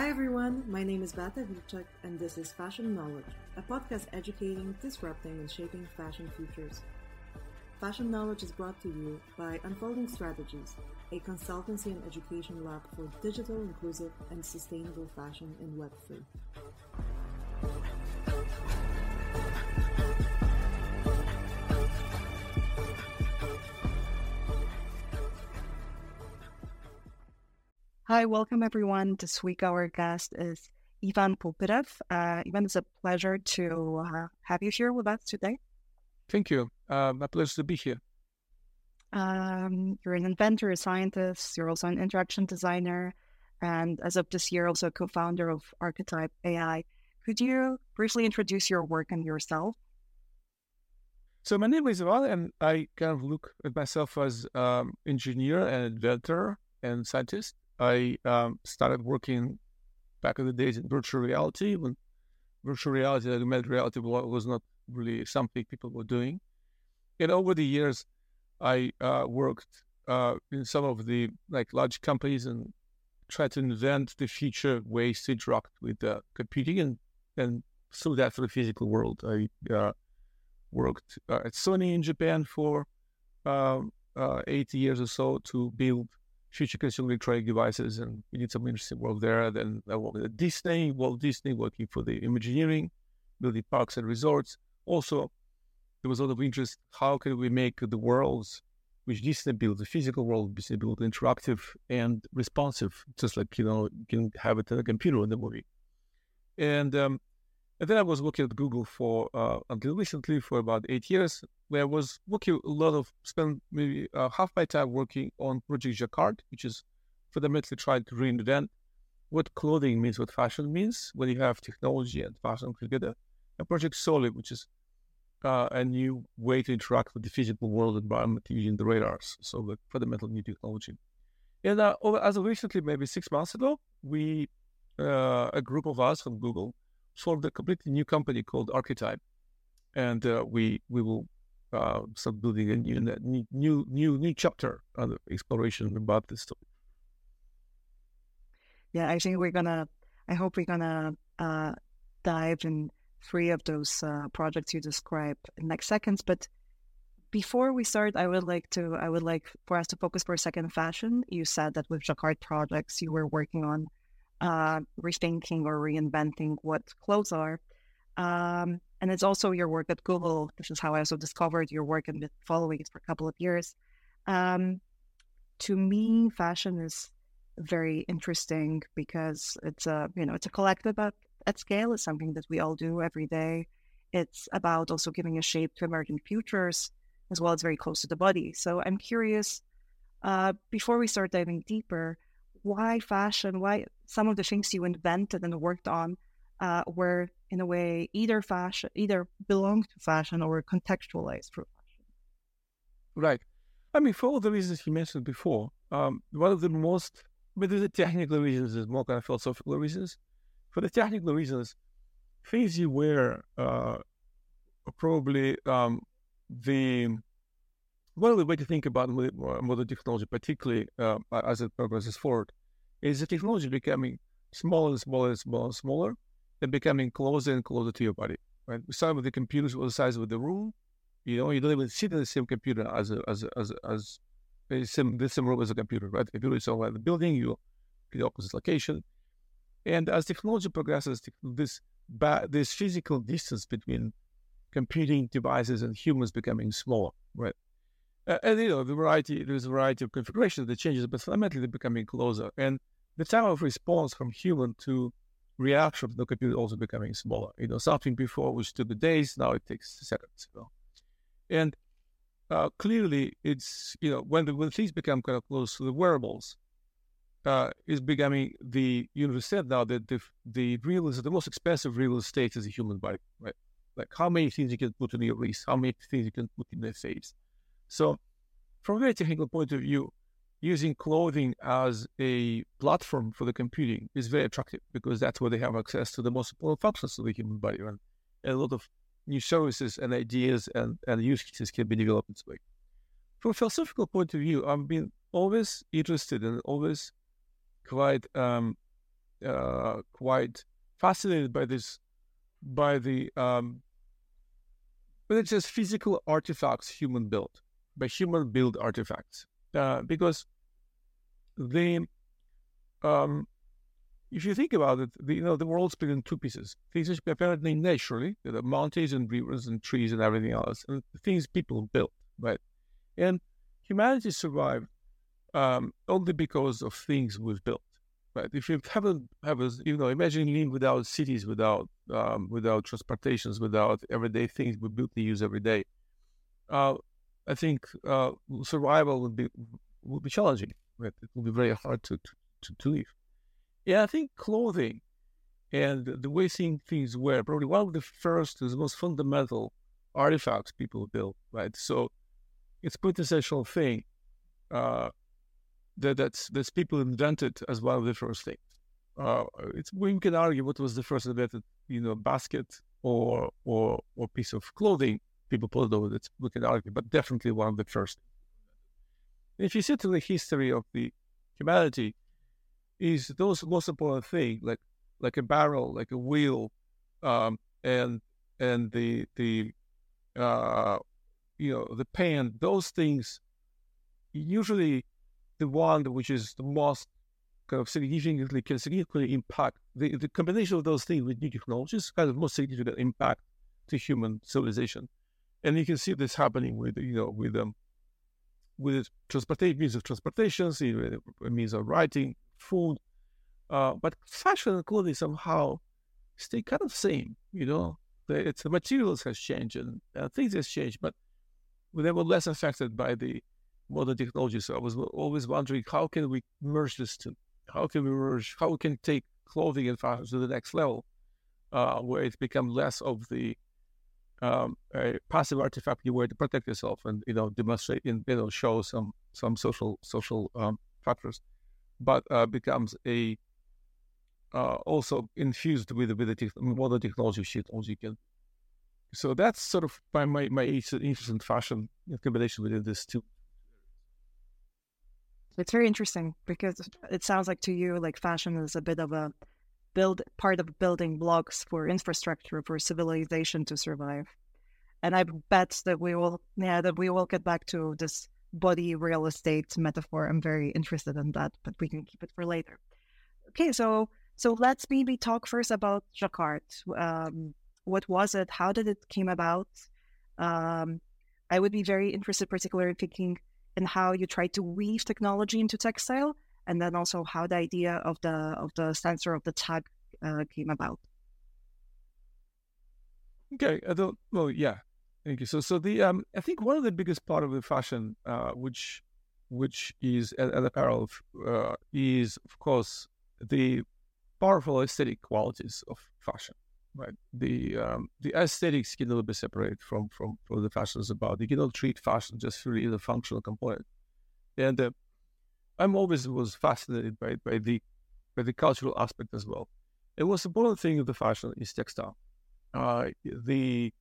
Hi everyone, my name is Beata Wilczek and this is Fashion Knowledge, a podcast educating, disrupting, and shaping fashion futures. Fashion Knowledge is brought to you by Unfolding Strategies, a consultancy and education lab for digital, inclusive, and sustainable fashion in Web3. Hi, welcome everyone. This week our guest is Ivan Poupyrev. Uh, Ivan, it's a pleasure to uh, have you here with us today. Thank you. Uh, my pleasure to be here. Um, you're an inventor, a scientist. You're also an interaction designer, and as of this year, also a co-founder of Archetype AI. Could you briefly introduce your work and yourself? So my name is Ivan, and I kind of look at myself as um, engineer and inventor and scientist. I um, started working back in the days in virtual reality when virtual reality, and augmented reality was not really something people were doing. And over the years, I uh, worked uh, in some of the like large companies and tried to invent the future ways to interact with uh, computing and and through that for the physical world. I uh, worked uh, at Sony in Japan for um, uh, eight years or so to build future consumer electronic devices, and we did some interesting work there. Then I worked at Disney, Walt Disney, working for the Imagineering, building parks and resorts. Also, there was a lot of interest. How can we make the worlds which Disney built, the physical world Disney built, interactive and responsive, just like you know you can have it in a computer in the movie. And um, and then I was working at Google for uh, until recently for about eight years, where I was working a lot of spent maybe uh, half my time working on Project Jacquard, which is fundamentally trying to reinvent what clothing means, what fashion means when you have technology and fashion together. And Project Soli, which is uh, a new way to interact with the physical world environment using the radars, so the fundamental new technology. And uh, as of recently, maybe six months ago, we uh, a group of us from Google formed a completely new company called Archetype, and uh, we we will uh, start building a new new new new chapter of exploration about this topic. Yeah, I think we're gonna. I hope we're gonna uh, dive in three of those uh, projects you described in next seconds. But before we start, I would like to. I would like for us to focus for a second on fashion. You said that with Jacquard projects, you were working on uh, rethinking or reinventing what clothes are. Um, and it's also your work at Google. This is how I also discovered your work and been following it for a couple of years. Um, to me, fashion is very interesting because it's a you know it's a collective at, at scale. It's something that we all do every day. It's about also giving a shape to emerging futures as well as very close to the body. So I'm curious. Uh, before we start diving deeper, why fashion? Why some of the things you invented and worked on uh, were in a way either fashion, either belong to fashion or contextualized for fashion. Right. I mean, for all the reasons you mentioned before, um, one of the most, but the technical reasons is more kind of philosophical reasons. For the technical reasons, things you wear uh, probably um, the one of the way to think about modern technology, particularly uh, as it progresses forward, is the technology becoming smaller and smaller and smaller and smaller, and becoming closer and closer to your body. Right? Start with the computers were the size of the room. You know, you don't even sit in the same computer as a, as a, as a, as a same, the same room as a computer, right? The computer is somewhere in the building. You in the opposite location. And as technology progresses, this this physical distance between computing devices and humans becoming smaller, right? Uh, and you know, the variety there's a variety of configurations that changes, but fundamentally they're becoming closer. And the time of response from human to reaction from the computer also becoming smaller. You know, something before which took the days, now it takes seconds. You know? And uh, clearly, it's you know when the, when things become kind of close to the wearables, uh, is becoming the you understand now that the the real is the most expensive real estate is a human body, right? Like how many things you can put in your wrist, how many things you can put in their face. So, from a very technical point of view, using clothing as a platform for the computing is very attractive because that's where they have access to the most important functions of the human body. And a lot of new services and ideas and, and use cases can be developed this way. From a philosophical point of view, I've been always interested and always quite um, uh, quite fascinated by this, by the, um, but it's just physical artifacts human built, by human built artifacts, uh, because the, um, if you think about it, the, you know, the world's split in two pieces. Things which apparently naturally, the mountains and rivers and trees and everything else, and things people built, right? And humanity survived um, only because of things we've built. Right? If you haven't have a, you know, imagine living without cities, without um, without transportations, without everyday things we built and use every day. Uh, I think uh, survival would be would be challenging. Right? It would be very hard to to, to live. Yeah, I think clothing and the way seeing things were probably one of the first, the most fundamental artifacts people built. Right? So it's quintessential thing. Uh, that that's people invented as one of the first things. Uh, it's we can argue what was the first invented, you know, basket or or or piece of clothing. People it over it. We can argue, but definitely one of the first. If you see to the history of the humanity, is those most important thing like like a barrel, like a wheel, um, and and the the uh, you know the pan. Those things usually the one which is the most kind of significantly can significantly impact the, the combination of those things with new technologies kind of most significant impact to human civilization. And you can see this happening with you know with um with transportation means of transportation, means of writing, food. Uh, but fashion and clothing somehow stay kind of same, you know. The, it's the materials has changed and uh, things has changed, but they were less affected by the modern technology. So I was always wondering how can we merge this two? How can we merge? How we can take clothing and fashion to the next level, uh, where it becomes less of the um, a passive artifact you wear to protect yourself and you know demonstrate and you know show some some social social um, factors, but uh, becomes a uh, also infused with with the te- modern technology shit you can. So that's sort of my my, my interest in fashion in combination with this too. it's very interesting because it sounds like to you like fashion is a bit of a build part of building blocks for infrastructure for civilization to survive. And I bet that we will yeah, that we will get back to this body real estate metaphor. I'm very interested in that, but we can keep it for later. Okay, so so let's maybe talk first about Jacquard. Um, what was it? How did it came about? Um, I would be very interested, particularly thinking in how you try to weave technology into textile, and then also how the idea of the of the sensor of the tag uh, came about. Okay, I don't. Well, yeah, thank you. So, so the um, I think one of the biggest part of the fashion, uh, which which is an apparel, uh, is of course the powerful aesthetic qualities of fashion right? The um, the aesthetics can little be separated from from from the fashion is about. You cannot treat fashion just really a functional component. And uh, I'm always was fascinated by by the by the cultural aspect as well. And most important thing of the fashion is textile. Uh, the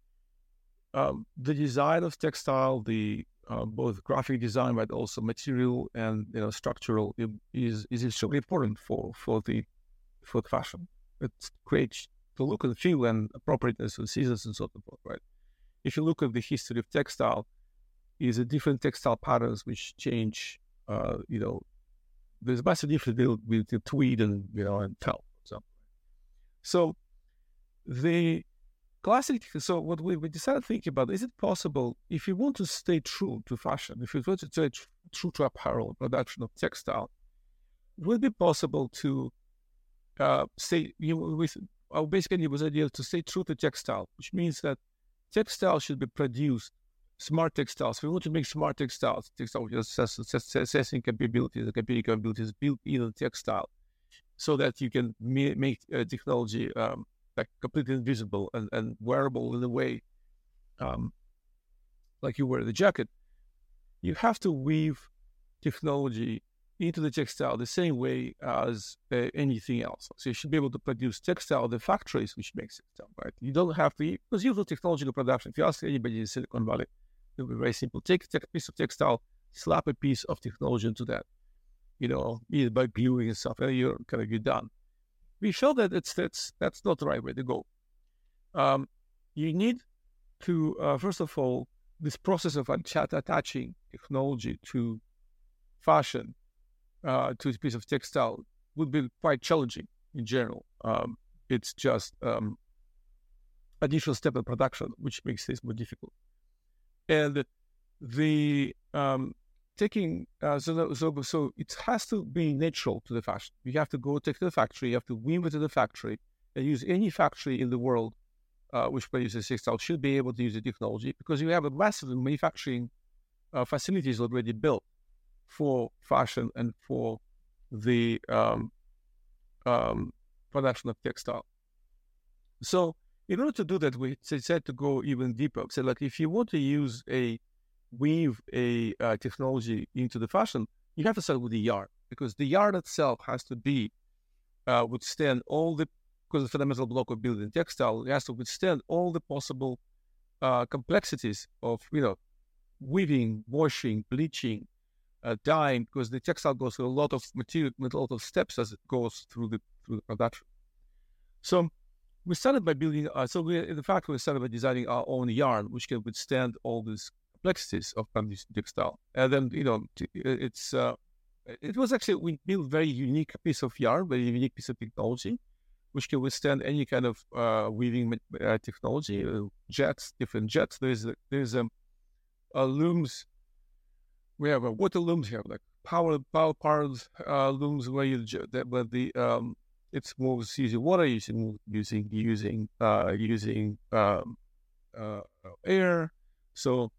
um, the design of textile, the uh, both graphic design, but also material and you know structural is is extremely important for for the for the fashion. It creates the look and feel and appropriateness of seasons and so forth, right? If you look at the history of textile, is a different textile patterns which change. Uh, you know, there's a massive difference between tweed and you know and for example. So the classic. So what we, we decided to think about is it possible if you want to stay true to fashion, if you want to stay true to apparel production of textile, would it be possible to uh, stay you know, with well, basically it was idea to stay true to textile, which means that textile should be produced, smart textiles. We want to make smart textiles, textile assessing capabilities, the capabilities built in the textile, so that you can make uh, technology um, like completely invisible and, and wearable in a way um, like you wear the jacket. You have to weave technology into the textile the same way as uh, anything else. So you should be able to produce textile the factories which makes textile, right? You don't have to, because usual technological production, if you ask anybody in Silicon Valley, it'll be very simple. Take a piece of textile, slap a piece of technology into that, you know, either by gluing and stuff, and you're kind of, you're done. we felt that it's that's that's not the right way to go. Um, you need to uh, first of all this process of attaching technology to fashion uh, to a piece of textile would be quite challenging in general. Um, it's just um, additional step in production, which makes this more difficult. And the um, taking uh, so, so so it has to be natural to the fashion. You have to go take to the factory. You have to weave it to the factory and use any factory in the world uh, which produces textile should be able to use the technology because you have a massive manufacturing uh, facilities already built for fashion and for the um, um, production of textile. So in order to do that, we decided to go even deeper. So like if you want to use a weave a uh, technology into the fashion, you have to start with the yarn because the yarn itself has to be uh, withstand all the because the fundamental block of building textile has to withstand all the possible uh, complexities of you know weaving, washing, bleaching, uh, dyeing, because the textile goes through a lot of material, with a lot of steps as it goes through the through the production. So we started by building. Uh, so we, in fact, we started by designing our own yarn, which can withstand all these complexities of this textile. And then you know, it's uh, it was actually we built a very unique piece of yarn, very unique piece of technology which can withstand any kind of uh, weaving uh, technology, uh, jets, different jets. There's there's um, looms. We have a water looms. We have like power power powered uh, looms where you where the um, it's moves using water, using using using uh, using um, uh, air. So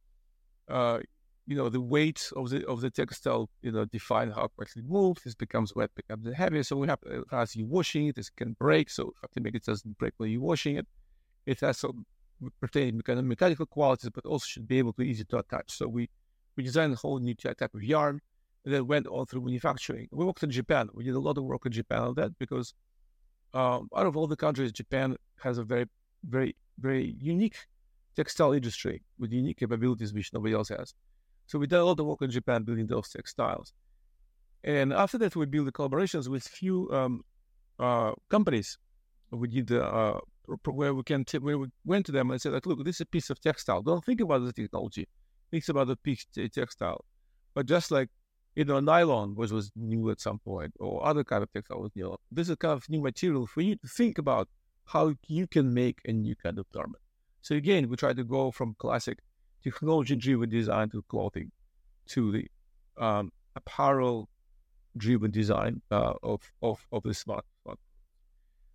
uh, you know the weight of the of the textile you know define how quickly it moves. This becomes wet becomes heavier. so we have uh, as you washing it it can break. So have to make it doesn't break when you're washing it. It has some pertaining kind of mechanical qualities but also should be able to easy to attach. So we we designed a whole new type of yarn then went all through manufacturing we worked in japan we did a lot of work in japan on that because um, out of all the countries japan has a very very very unique textile industry with unique capabilities which nobody else has so we did a lot of work in Japan building those textiles. And after that, we built collaborations with few um, uh, companies. We did uh, where we can t- where we went to them and said like, look, this is a piece of textile. Don't think about the technology. Think about the piece of textile. But just like you know, nylon was was new at some point, or other kind of textile was. This is kind of new material for you to think about how you can make a new kind of garment. So again, we try to go from classic technology-driven design to clothing, to the um, apparel-driven design uh, of, of of the smart.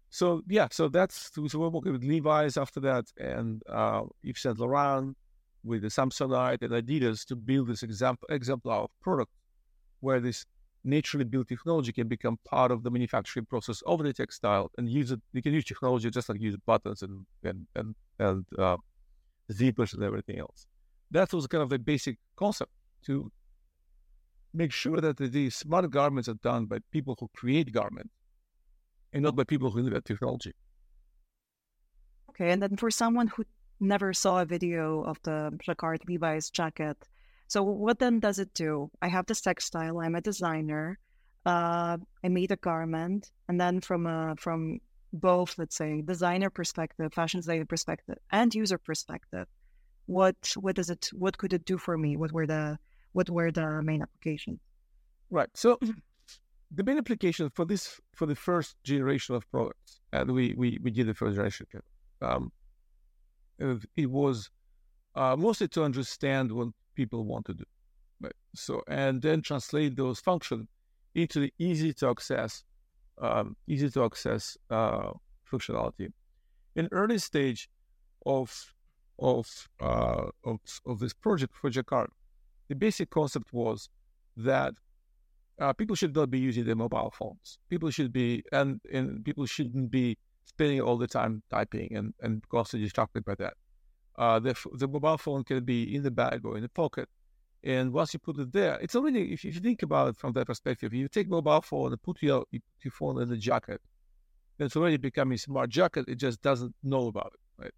So yeah, so that's so we're working with Levi's after that, and uh, Yves Saint Laurent with the Samsonite and Adidas to build this example exemplar of product where this naturally built technology can become part of the manufacturing process of the textile and use it. You can use technology just like use buttons and and and, and uh, zippers and everything else that was kind of the basic concept to make sure that the smart garments are done by people who create garments and not by people who invent technology. Okay, and then for someone who never saw a video of the Jacquard Levi's jacket, so what then does it do? I have this textile. I'm a designer. Uh, I made a garment, and then from a from both, let's say, designer perspective, fashion designer perspective, and user perspective, what what does it what could it do for me? What were the what were the main applications? Right. So the main application for this for the first generation of products, and we we, we did the first generation, um, it was uh, mostly to understand what people want to do, right? So and then translate those functions into the easy to access, um, easy to access uh, functionality. In early stage of of, uh, of, of this project for Jacquard, the basic concept was that uh, people should not be using their mobile phones. People should be, and, and people shouldn't be spending all the time typing and, and constantly distracted by that. Uh, the, the mobile phone can be in the bag or in the pocket. And once you put it there, it's already, if you think about it from that perspective, you take mobile phone and put your, your phone in the jacket, it's already becoming smart jacket. It just doesn't know about it. Right?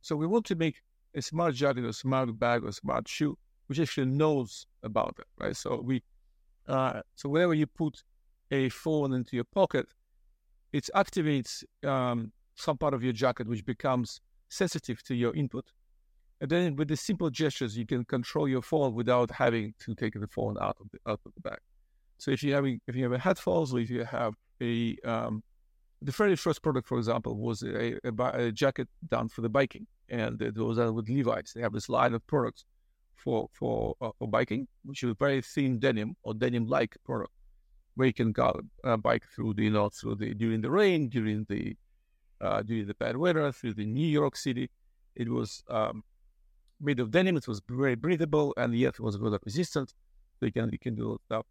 So we want to make a smart jacket, a smart bag, or smart shoe, which actually knows about it, right? So we, uh, so whenever you put a phone into your pocket, it activates um, some part of your jacket which becomes sensitive to your input. And then with the simple gestures, you can control your phone without having to take the phone out of the out of the bag. So if you having if you have a headphones or if you have a um, the very first product, for example, was a, a, a, jacket done for the biking, and it was done with Levi's. They have this line of products for for uh, for biking, which is very thin denim or denim-like product, where you can go uh, bike through the you know through the during the rain, during the uh, during the bad weather, through the New York City. It was um, made of denim. It was very breathable, and yet it was weather resistant. So you can you can do stuff.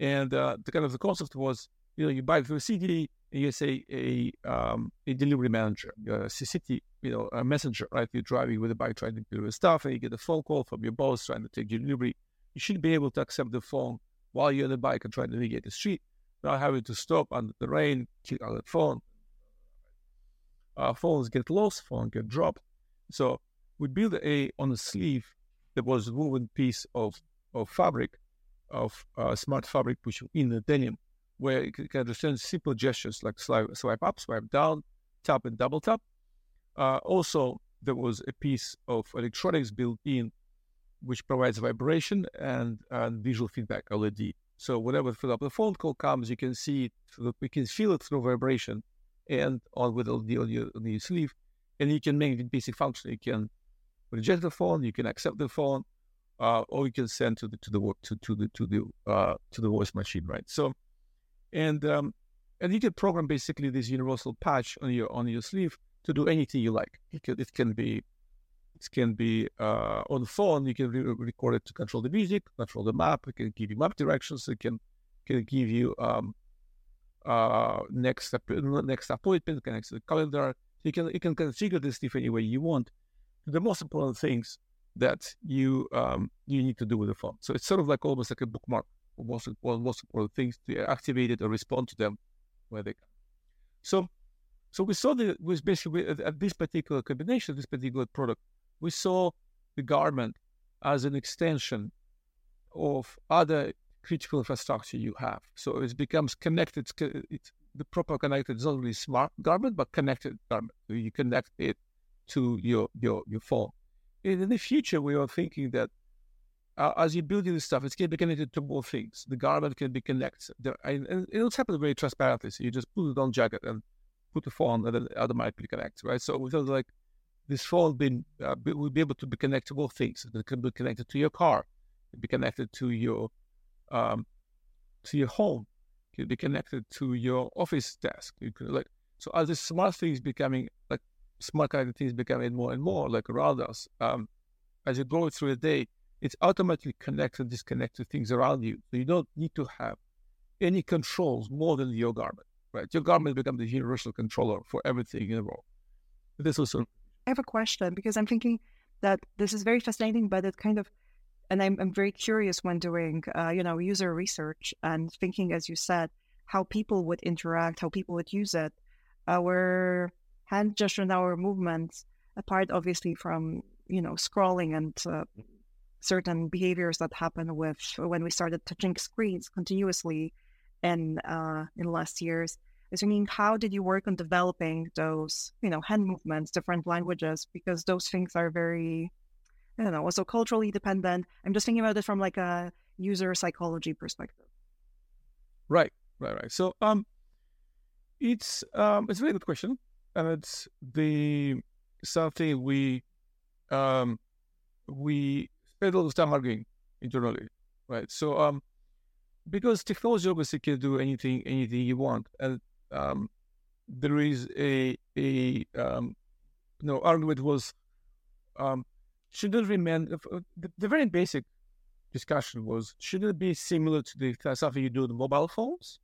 And uh, the kind of the concept was, you know, you bike through a city, and you say a um, a delivery manager, a city, you know, a messenger, right? You're driving with a bike trying to deliver stuff, and you get a phone call from your boss trying to take your delivery. You should be able to accept the phone while you're on the bike and trying to navigate the street, not having to stop under the rain, click on the phone. Uh, phones get lost, phones get dropped. So we built a on a sleeve that was a woven piece of of fabric, of uh, smart fabric, which in the denim, where you can understand simple gestures like swipe, swipe up, swipe down, tap and double tap. Uh, also, there was a piece of electronics built in which provides vibration and, and visual feedback LED. So whenever for phone call comes, you can see it, you can feel it through vibration and on with LED on your, on your sleeve, and you can make the basic function. You can reject the phone, you can accept the phone, uh, or you can send to the to the to, to the to the uh, to the voice machine, right? So, and um, and you can program basically this universal patch on your on your sleeve to do anything you like. It can, it can be it can be uh, on the phone. You can re- record it to control the music, control the map. It can give you map directions. It can can give you um, uh, next next appointment, connects the calendar. You can you can configure this stuff any way you want. The most important things that you um, you need to do with the phone. So it's sort of like almost like a bookmark. Most most important things to activate it or respond to them where they come. So so we saw that was basically at this particular combination, this particular product, we saw the garment as an extension of other critical infrastructure you have. So it becomes connected. It's the proper connected. It's not really smart garment, but connected garment. You connect it to your your your phone. And in the future, we are thinking that uh, as you're building this stuff, it's going to be connected to more things. The garment can be connected, and it'll happen very transparently. So you just put it on jacket and put the phone, and then automatically connects, right? So we thought like this phone being uh, will be able to be connected to both things. It can be connected to your car, it be connected to your um, to your home, it can be connected to your office desk. You can like so as the smart things becoming like smart connected things becoming more and more like around us. Um, as you go through the day, it's automatically connected, disconnected to things around you. So you don't need to have any controls more than your garment, right? Your garment becomes the universal controller for everything in the world. This also I have a question because I'm thinking that this is very fascinating, but it kind of, and I'm, I'm very curious when doing, uh, you know, user research and thinking, as you said, how people would interact, how people would use it. Our hand gesture and our movements, apart obviously from, you know, scrolling and uh, certain behaviors that happen with when we started touching screens continuously in uh, in last years is mean, how did you work on developing those, you know, hand movements, different languages? Because those things are very, I don't know, also culturally dependent. I'm just thinking about it from like a user psychology perspective. Right, right, right. So, um, it's um, it's a very good question, and it's the something we um we spend a lot of time arguing internally, right? So, um, because technology obviously can do anything anything you want, and um, there is a a um, you know argument was um, should it remain the, the, very basic discussion was should it be similar to the something you do with mobile phones?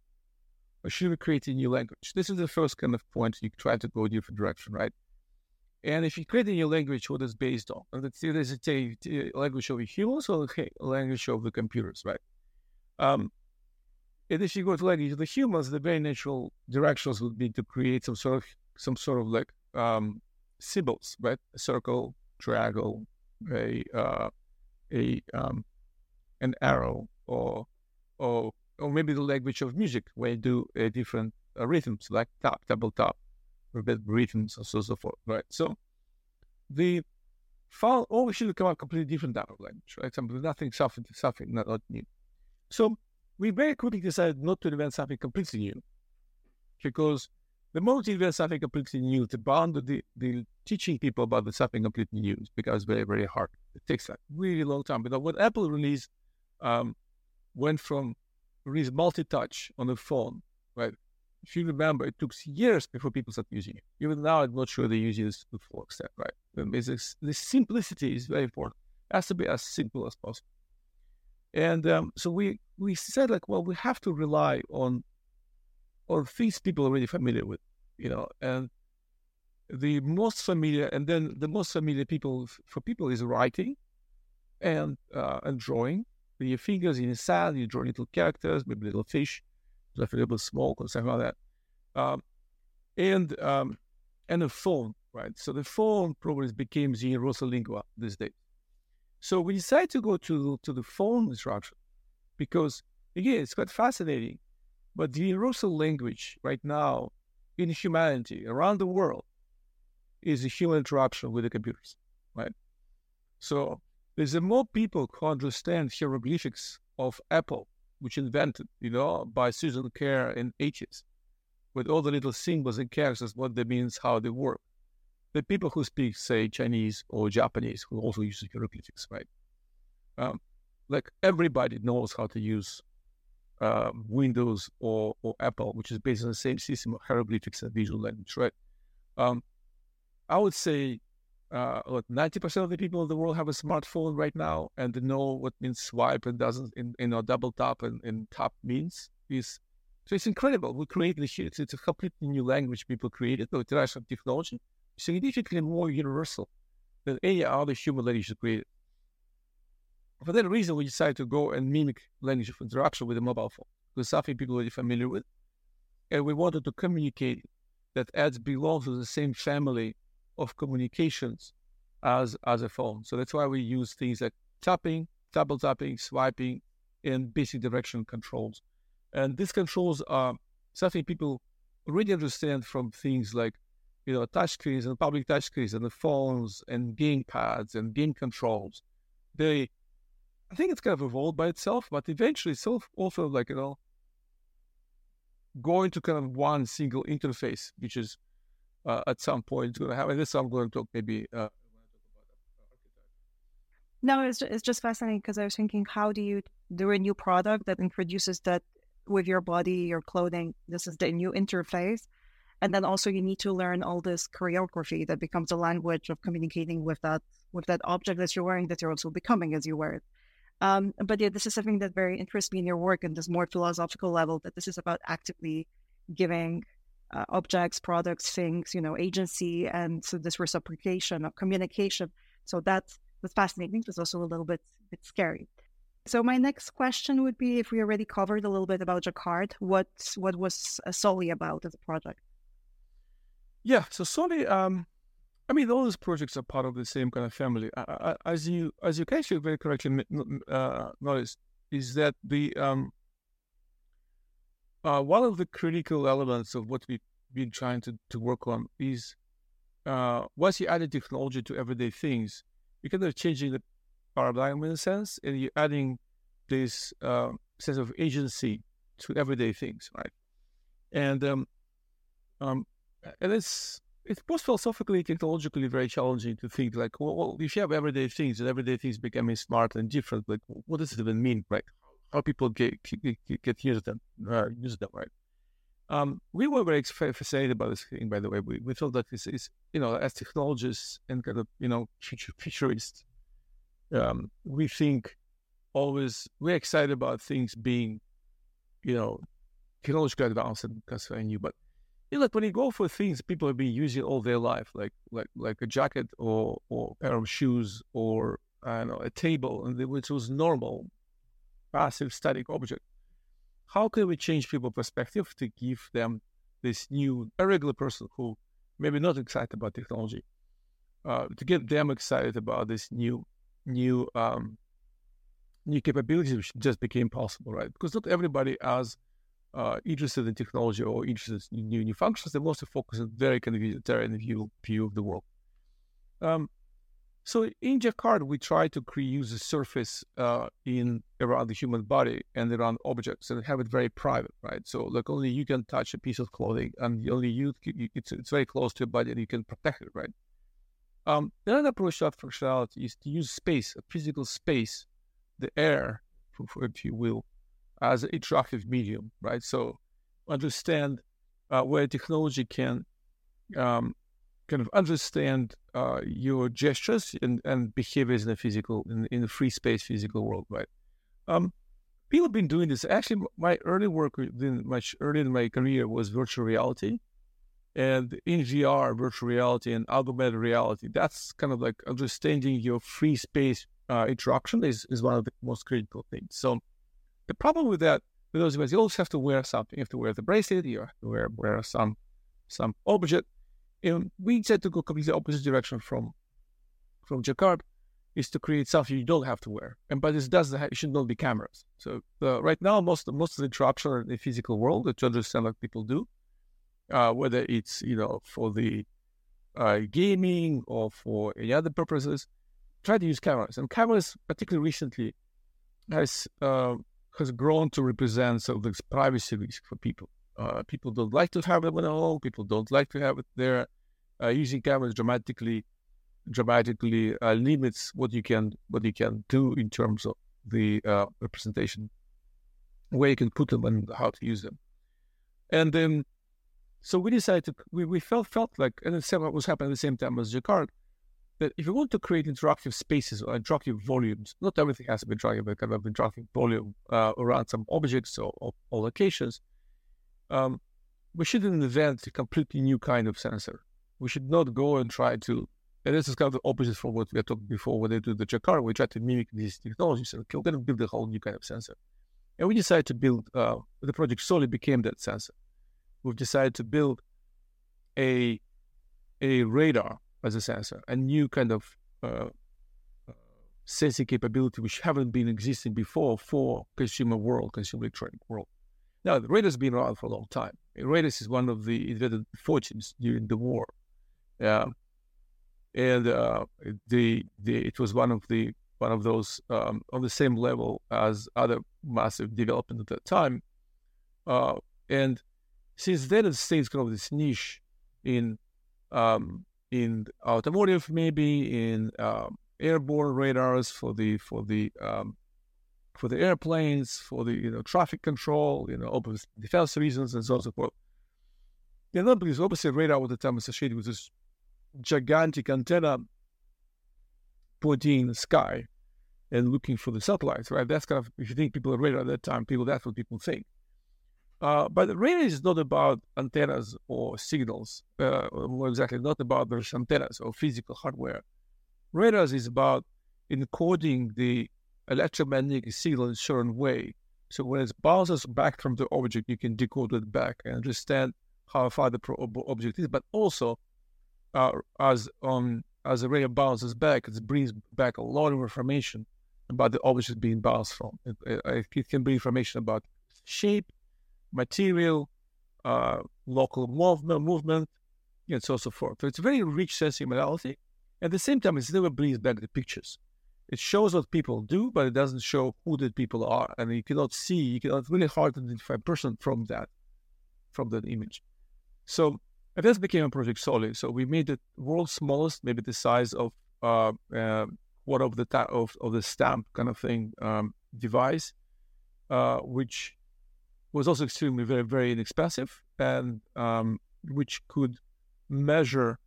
Or should we create a new language? This is the first kind of point you try to go a different direction right? And if you create a new language what is based on? And it's, a, a language of the humans or a language of the computers right? Um, and if you go to language of the humans, the very natural directions would be to create some sort of some sort of like um, symbols, right? A circle, triangle, a uh, a um, an arrow, or or or maybe the language of music, where you do a different uh, rhythms like tap, double tap, repeat rhythms, and so so forth, right? So the file always should come out completely different type of language, right? Something nothing something something not, not new. So we very quickly decided not to invent something completely new because the you invent something completely new, to bond the, the teaching people about the something completely new becomes very, very hard. It takes a really long time. But when Apple released, um, went from release multi-touch on the phone, right? If you remember, it took years before people started using it. Even now, I'm not sure they use it to the full extent, right? The simplicity is very important. It has to be as simple as possible. And um, so we we said like, well, we have to rely on or things people are already familiar with, you know, and the most familiar, and then the most familiar people for people is writing and uh, and drawing. With your fingers in the sand, you draw little characters, maybe little fish, like a little smoke or something like that. Um, and um, and a phone, right? So the phone probably became the universal lingua these days. So we decided to go to to the phone instruction because again, it's quite fascinating but the universal language right now in humanity around the world is a human interaction with the computers, right? So there's a more people who understand hieroglyphics of Apple, which invented, you know, by Susan Kare in 80s, with all the little symbols and characters, what they means, how they work. The people who speak, say, Chinese or Japanese, who also use hieroglyphics, right? Um, like everybody knows how to use uh, Windows or, or Apple, which is based on the same system of hieroglyphics and visual language, right? Um, I would say uh, 90% of the people in the world have a smartphone right now and they know what means swipe and doesn't, in, you know, double tap and, and tap means. Is so it's incredible. We created this shit. It's a completely new language people created with international technology, significantly more universal than any other human language created. For that reason, we decided to go and mimic language of interaction with a mobile phone, because something people are already familiar with. And we wanted to communicate that ads belong to the same family of communications as, as a phone. So that's why we use things like tapping, double tapping, swiping, and basic direction controls. And these controls are something people already understand from things like, you know, touchscreens and public touchscreens and the phones and game pads and game controls. They I think it's kind of evolved by itself, but eventually it's also like, you know, going to kind of one single interface, which is uh, at some point going to and this I'm going to talk maybe. Uh, no, it's it's just fascinating because I was thinking, how do you do a new product that introduces that with your body, your clothing? This is the new interface. And then also you need to learn all this choreography that becomes a language of communicating with that with that object that you're wearing that you're also becoming as you wear it. Um, but yeah, this is something that very interests me in your work and this more philosophical level that this is about actively giving uh, objects, products, things, you know, agency, and so this reciprocation of communication. So that was fascinating. It's also a little bit bit scary. So my next question would be if we already covered a little bit about Jacquard, what what was uh, Soli about as a project? Yeah, so Soli, um, I mean, all these projects are part of the same kind of family. as you as you actually very correctly uh, noticed, is that the um, uh, one of the critical elements of what we've been trying to, to work on is uh, once you add technology to everyday things, you're kind of changing the paradigm in a sense, and you're adding this uh, sense of agency to everyday things, right? And um, um, and it's it's both philosophically technologically very challenging to think like, well, if you have everyday things and everyday things becoming smart and different, like what does it even mean, right? How people get get, get use them, uh, use them, right? Um, we were very fascinated by this thing, by the way. We, we felt that this is, you know, as technologists and kind of, you know, future futurists, um, we think always we're excited about things being, you know, technologically advanced and of new, but know, like when you go for things people have been using all their life, like like like a jacket or or a pair of shoes or I don't know a table, and which was normal, passive static object. How can we change people's perspective to give them this new, a regular person who maybe not excited about technology, uh, to get them excited about this new new um, new capabilities which just became possible, right? Because not everybody has uh, interested in technology or interested in new, new functions, they mostly focus on very kind of utilitarian view, view of the world. Um, so in Jacquard, we try to create the surface uh, in around the human body and around objects and have it very private, right? So like only you can touch a piece of clothing and only you, it's, it's very close to your body and you can protect it, right? Um, another approach to functionality is to use space, a physical space, the air, if you will, as an interactive medium, right? So understand uh, where technology can um, kind of understand uh, your gestures and, and behaviors in the physical, in, in the free space physical world, right? Um, people have been doing this. Actually, my early work, much early in my career, was virtual reality. And in VR, virtual reality and augmented reality, that's kind of like understanding your free space uh, interaction is, is one of the most critical things. So the problem with that, with those events, you always have to wear something. You have to wear the bracelet, you have to wear, wear some some object and we decided to go completely opposite direction from from Jacquard is to create something you don't have to wear. And but this have, it should not be cameras. So uh, right now, most most of the interaction in the physical world to understand what people do, uh, whether it's you know for the uh, gaming or for any other purposes, try to use cameras. And cameras, particularly recently, has uh, has grown to represent sort of this privacy risk for people. Uh, people don't like to have them at home. People don't like to have it there. Uh, using cameras dramatically, dramatically uh, limits what you can what you can do in terms of the uh, representation, where you can put them and how to use them. And then, so we decided to we, we felt felt like and same was happening at the same time as Jacquard that if you want to create interactive spaces or interactive volumes, not everything has to be interactive, but kind of interactive volume uh, around some objects or, or, or locations um, we shouldn't invent a completely new kind of sensor. We should not go and try to, and this is kind of the opposite from what we had talked before when they do the Jacquard. We try to mimic these technologies and we're going to build a whole new kind of sensor. And we decided to build, uh, the project Soli became that sensor. We've decided to build a, a radar as a sensor, a new kind of uh, uh sensing capability which haven't been existing before for consumer world, consumer electronic world. Now, the radar's been around for a long time. Radars is one of the invented fortunes during the war. Yeah. And uh, the, the, it was one of the one of those um, on the same level as other massive development at that time. Uh, and since then, it stays kind of this niche in um, in automotive, maybe in uh, airborne radars for the for the um, for the airplanes, for the you know traffic control, you know, open defense reasons, and so on and so forth. You know, because obviously radar at the time associated with this gigantic antenna pointing in the sky and looking for the satellites, right? That's kind of if you think people are radar at that time, people that's what people think. Uh, but radar is not about antennas or signals. Uh, more exactly, not about those antennas or physical hardware. Radars is about encoding the electromagnetic signal in a certain way. So when it bounces back from the object, you can decode it back and understand how far the object is. But also, uh, as um, as the ray bounces back, it brings back a lot of information about the object being bounced from. It, it, it can bring information about shape, material, uh, local movement, movement, and so so forth. So it's a very rich sensing modality. At the same time, it never brings back the pictures it shows what people do, but it doesn't show who the people are, and you cannot see. You cannot really hard identify a person from that, from that image. So and this became a project Soli. So we made the world's smallest, maybe the size of uh, uh, one of the ta- of of the stamp kind of thing um, device, uh, which was also extremely very very inexpensive and um, which could measure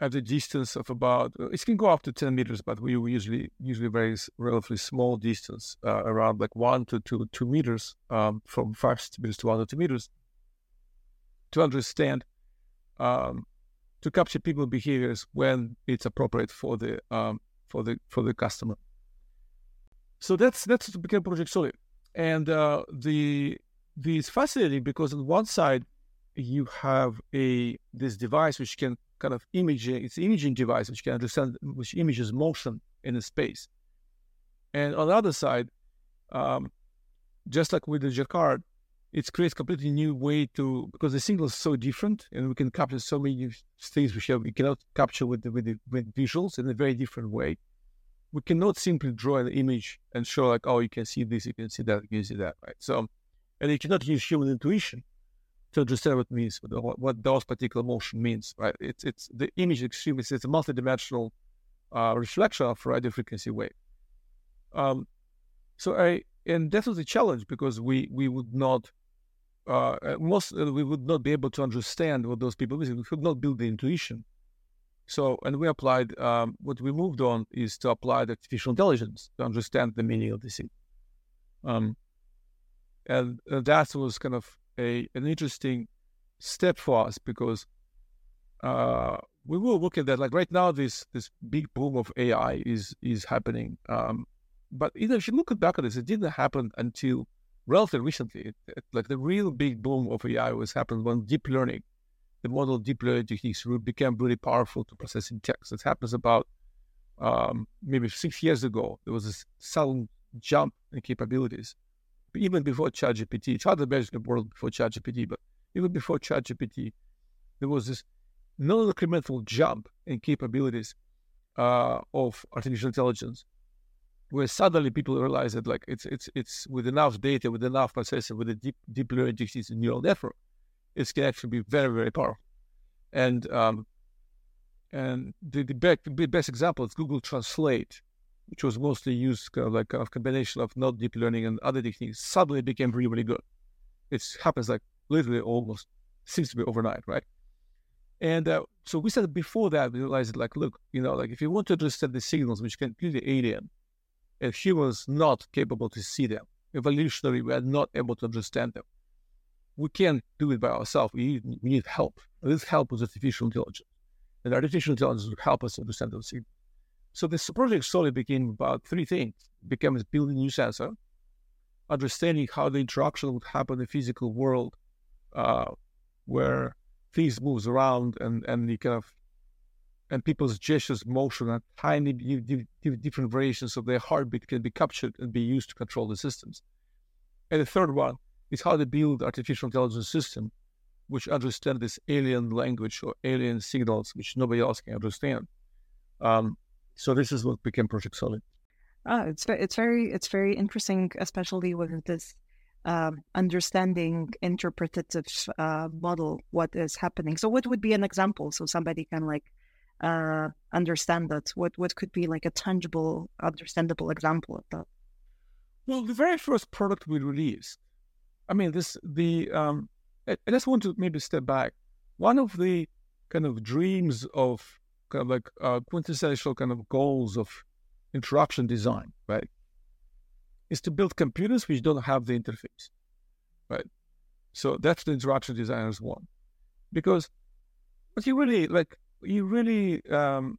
at a distance of about uh, it can go up to 10 meters but we usually usually very relatively small distance uh, around like one to two two meters um, from five centimeters to one to two meters to understand um, to capture people behaviors when it's appropriate for the um, for the for the customer. So that's that's became project Soli and uh, the the it's fascinating because on one side you have a this device which can kind of imaging, it's imaging device which can understand, which images motion in the space. And on the other side, um, just like with the Jacquard, it creates completely new way to because the signal is so different and we can capture so many things which we cannot capture with the, with the, with visuals in a very different way. We cannot simply draw an image and show like, oh, you can see this, you can see that, you can see that, right? So, and you cannot use human intuition to understand what means, what, what those particular motion means, right? It's it's the image extreme. It's, it's a multidimensional uh, reflection of radio frequency wave. Um, so I and that was a challenge because we we would not uh, most uh, we would not be able to understand what those people mean. We could not build the intuition. So, and we applied um, what we moved on is to apply the artificial intelligence to understand the meaning of the scene. Um, and uh, that was kind of a an interesting step for us because uh, we will look at that. Like right now, this this big boom of AI is is happening. Um, but even if you look back at this, it didn't happen until relatively recently, it, it, like the real big boom of AI was happened when deep learning, the model deep learning techniques became really powerful to processing text. It happens about um, maybe six years ago. There was this sudden jump in capabilities, even before ChatGPT. It's hard to imagine the world before ChatGPT, but even before ChatGPT, there was this non-incremental jump in capabilities uh, of artificial intelligence where suddenly people realize that like it's it's it's with enough data, with enough processing, with a deep deep learning techniques neural network, it can actually be very very powerful. And um, and the the best, the best example is Google Translate, which was mostly used kind of like a combination of not deep learning and other techniques. Suddenly became really really good. It happens like literally almost seems to be overnight, right? And uh, so we said before that we realized like, look, you know, like if you want to understand the signals which can clearly alien and humans not capable to see them. Evolutionary, we are not able to understand them. We can't do it by ourselves. We need, we need help. This help is artificial intelligence. And artificial intelligence will help us understand those things. So this project slowly became about three things. It became building new sensor, understanding how the interaction would happen in the physical world, uh, where things moves around and, and kind of and people's gestures, motion, and tiny different variations of their heartbeat can be captured and be used to control the systems. And the third one is how to build artificial intelligence system which understand this alien language or alien signals which nobody else can understand. Um, so this is what became Project Soli. Ah, it's it's very it's very interesting, especially with this um, understanding interpretative uh, model what is happening. So, what would be an example so somebody can like uh, understand that? What what could be like a tangible, understandable example of that? Well, the very first product we released, I mean, this the um, I, I just want to maybe step back. One of the kind of dreams of kind of like uh, quintessential kind of goals of interaction design, right, is to build computers which don't have the interface, right? So that's the interaction designer's want, because what you really like you really, um,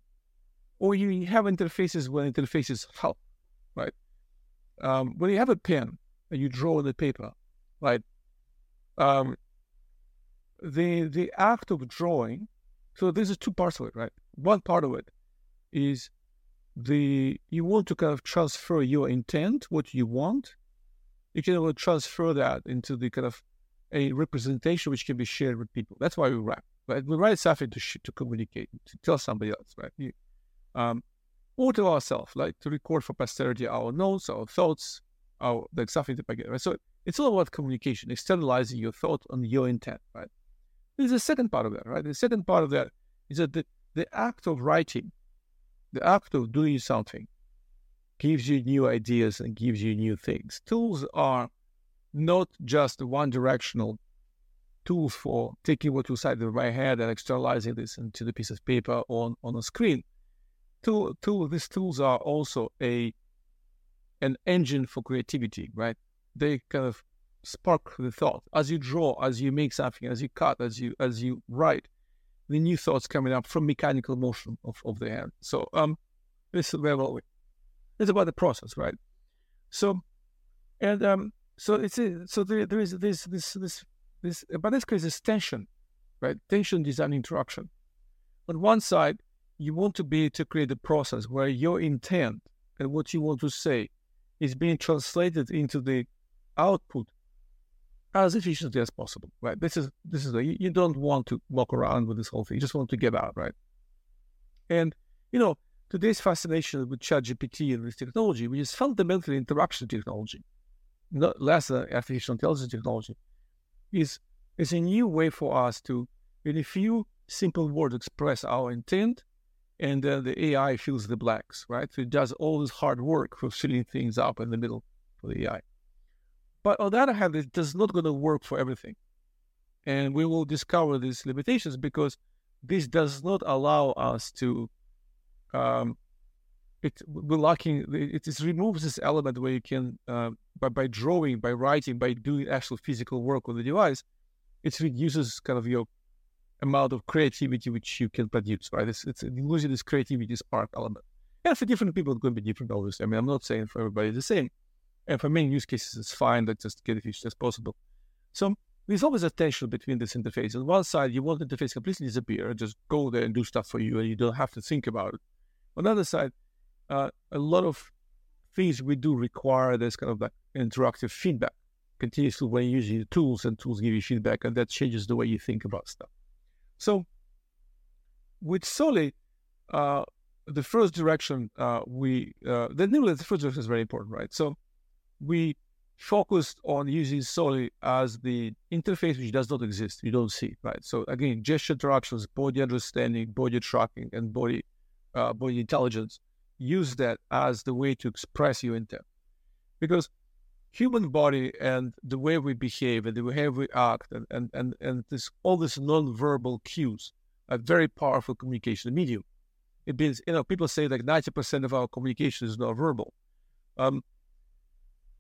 or you have interfaces when interfaces help, right? Um, when you have a pen and you draw on the paper, right? Um, the the act of drawing. So this is two parts of it, right? One part of it is the you want to kind of transfer your intent, what you want. You can transfer that into the kind of a representation which can be shared with people. That's why we write right? We write something to sh- to communicate, to tell somebody else, right? You, um, or to ourselves, like to record for posterity our notes, our thoughts, our like something to get, right? So it's all about communication, externalizing your thought on your intent, right? There's a second part of that, right? The second part of that is that the, the act of writing, the act of doing something, gives you new ideas and gives you new things. Tools are not just one directional tools for taking what you said in my head and externalizing this into the piece of paper on, on a screen. Tool, tool, these tools are also a an engine for creativity, right? They kind of spark the thought as you draw, as you make something, as you cut, as you as you write, the new thoughts coming up from mechanical motion of, of the hand. So um, this is where we. It's about the process, right? So, and um, so it's so there, there is this this this this, but this creates tension, right? Tension design interaction. On one side, you want to be to create a process where your intent and what you want to say is being translated into the output as efficiently as possible, right? This is this is a, you, don't want to walk around with this whole thing. You just want to get out, right? And you know, today's fascination with ChatGPT and this technology, which is fundamentally interaction technology, not less than artificial intelligence technology, is is a new way for us to, in a few simple words, express our intent, and then the AI fills the blanks, right? So it does all this hard work for filling things up in the middle for the AI. But on the other hand, it does not going to work for everything. And we will discover these limitations because this does not allow us to, um, it, we're lacking, it, it removes this element where you can, uh, by, by drawing, by writing, by doing actual physical work on the device, it reduces kind of your amount of creativity which you can produce, right? It's, it's losing this creativity spark element. And for different people, it's going to be different, obviously. I mean, I'm not saying for everybody the same. And for many use cases, it's fine that just get it efficient as possible. So there's always a tension between this interface. On one side, you want the interface completely disappear, and just go there and do stuff for you, and you don't have to think about it. On the other side, uh, a lot of things we do require this kind of like interactive feedback continuously when you use the tools, and tools give you feedback, and that changes the way you think about stuff. So with Soli, uh, the first direction uh, we uh, the, the first direction is very important, right? So we focused on using Soli as the interface which does not exist. You don't see, right? So again, gesture interactions, body understanding, body tracking, and body uh, body intelligence. Use that as the way to express your intent, because human body and the way we behave and the way we act and and and, and this all this non-verbal cues are very powerful communication medium. It means you know people say like ninety percent of our communication is non-verbal. Um,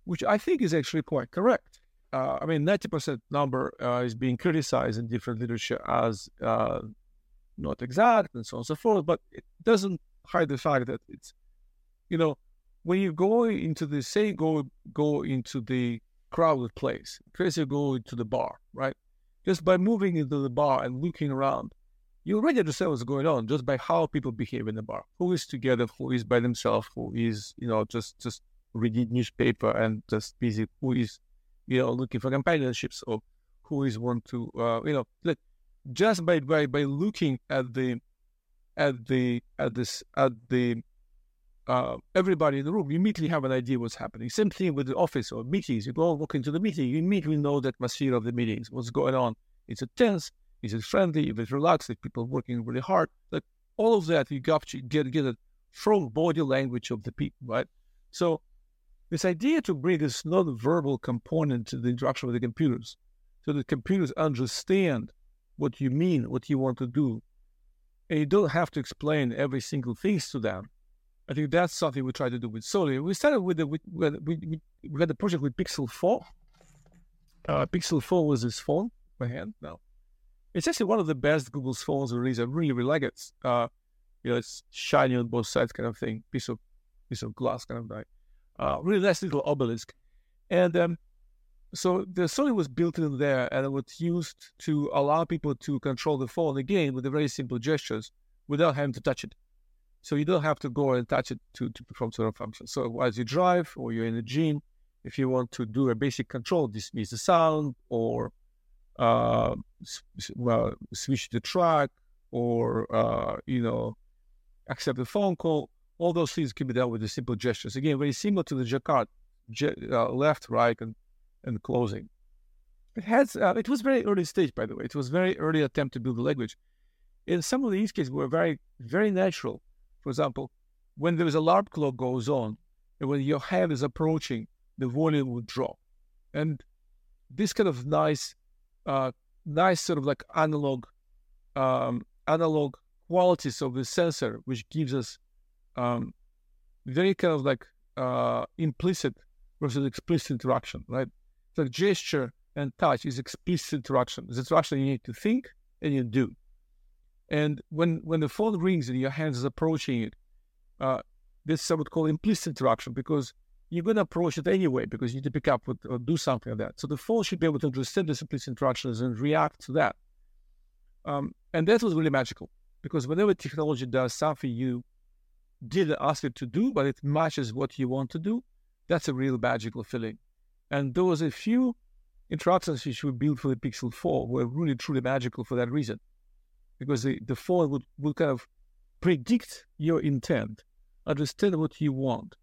which I think is actually quite correct. Uh, I mean, 90% number uh, is being criticized in different literature as uh, not exact and so on and so forth, but it doesn't hide the fact that it's, you know, when you go into the, say, go go into the crowded place, crazy go into the bar, right? Just by moving into the bar and looking around, you already understand what's going on just by how people behave in the bar. Who is together, who is by themselves, who is, you know, just just reading newspaper and just busy who is, you know, looking for companionships or who is want to, uh, you know, like just by, by by looking at the at the at this at the uh, everybody in the room, you immediately have an idea what's happening. Same thing with the office or meetings. You go walk into the meeting, you immediately know the atmosphere of the meetings, what's going on. Is it tense? Is it friendly? Is it relaxed? If people working really hard, like all of that, you got to get get it from body language of the people, right? So this idea to bring this non-verbal component to the interaction with the computers, so the computers understand what you mean, what you want to do, and you don't have to explain every single thing to them. I think that's something we try to do with Soli. We started with the, we, we, we had the project with Pixel 4. Uh, Pixel 4 was this phone, my hand now. It's actually one of the best Google's phones released. I really, really like it. Uh, you know, it's shiny on both sides kind of thing, piece of piece of glass kind of thing uh, really nice little obelisk. And um, so the Soli was built in there and it was used to allow people to control the phone again with very simple gestures without having to touch it. So you don't have to go and touch it to, to perform certain functions. So as you drive or you're in the gym, if you want to do a basic control, dismiss the sound or uh, well, switch the track or, uh, you know, accept a phone call, all those things can be done with the simple gestures. Again, very similar to the Jacquard, uh, left, right, and, and closing. It has. Uh, it was very early stage, by the way. It was very early attempt to build a language. And some of the use cases were very, very natural. For example, when there is alarm clock goes on, and when your hand is approaching, the volume would drop. And this kind of nice, uh, nice sort of like analog, um, analog qualities of the sensor, which gives us um, very kind of like uh, implicit versus explicit interaction, right? So gesture and touch is explicit interaction. It's interaction you need to think and you do. And when when the phone rings and your hands is approaching it, uh, this I would call implicit interaction because you're going to approach it anyway because you need to pick up with, or do something like that. So the phone should be able to understand this implicit interactions and react to that. Um, and that was really magical because whenever technology does something you didn't ask it to do, but it matches what you want to do, that's a real magical feeling. And there was a few interactions which we built for the Pixel 4 were really truly magical for that reason. Because the, the phone would, would kind of predict your intent, understand what you want,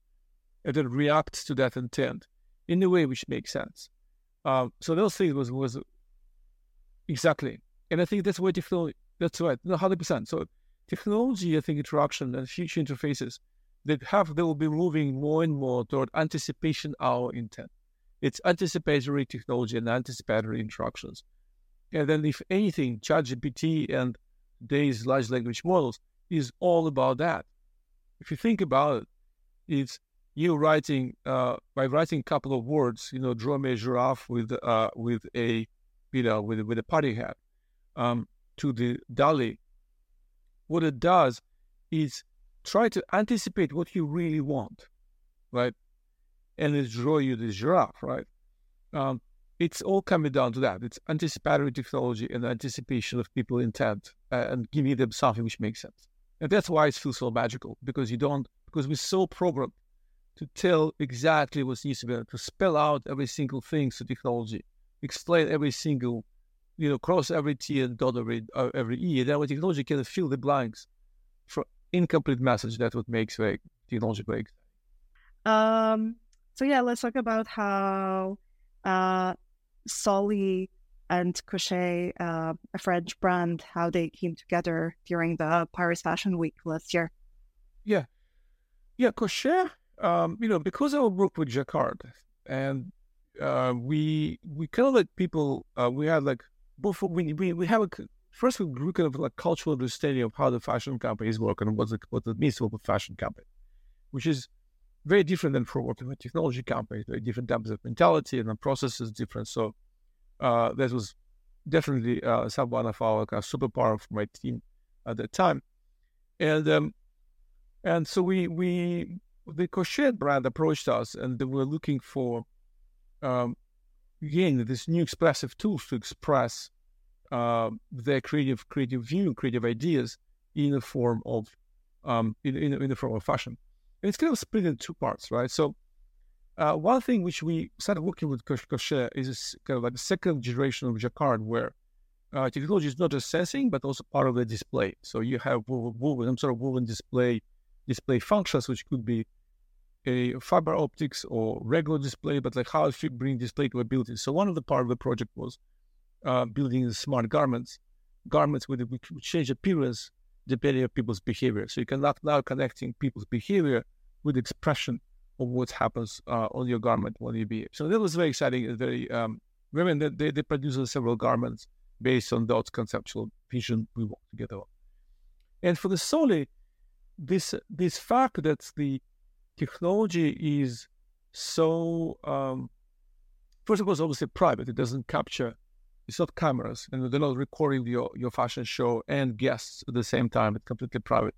and then react to that intent in a way which makes sense. Um, so those things was was exactly, and I think that's where technology. That's right, hundred percent. So technology, I think, interaction and future interfaces that have they will be moving more and more toward anticipation our intent. It's anticipatory technology and anticipatory interactions. And then, if anything, ChatGPT and today's large language models is all about that. If you think about it, it's you writing uh, by writing a couple of words, you know, draw me a giraffe with uh, with a you know with with a party hat um, to the DALL-E. What it does is try to anticipate what you really want, right? And it draw you the giraffe, right? Um, it's all coming down to that. It's anticipatory technology and anticipation of people intent uh, and giving them something which makes sense. And that's why it feels so magical because you don't because we're so programmed to tell exactly what needs to be to spell out every single thing to technology, explain every single, you know, cross every T and dot every, uh, every E. And then when technology can fill the blanks for incomplete message, that's what makes like, technology break. Um, so yeah, let's talk about how uh, Soli and Cochet, uh, a French brand, how they came together during the Paris Fashion Week last year. Yeah. Yeah, Cochet um, you know, because I work with Jacquard and uh, we we kind of like people, uh, we had like both we we, we have a first we grew kind of like cultural understanding of how the fashion companies work and what it, what it means to work with fashion company, which is very different than for working with technology companies, very different types of mentality and the process is different. So uh, that was definitely uh, some one of our kind of superpower of my team at that time, and um, and so we we the Cochet brand approached us and they were looking for, um, again, this new expressive tools to express uh, their creative creative view, creative ideas in the form of um, in, in, in, the form of fashion. And it's kind of split in two parts, right? So uh, one thing which we started working with Cochet is kind of like the second generation of Jacquard, where uh, technology is not just sensing, but also part of the display. So you have woven, some sort of woven display display functions, which could be a fiber optics or regular display, but like how to bring display to a building. So one of the part of the project was uh, building smart garments, garments with which change appearance depending on people's behavior. So you can now connecting people's behavior with expression of what happens uh, on your garment when you behave. So that was very exciting and very um, women they, they, they produce several garments based on that conceptual vision we work together on. And for the Soli, this this fact that the technology is so um, first of all, it's obviously private. It doesn't capture. It's not cameras, and they're not recording your your fashion show and guests at the same time. It's completely private.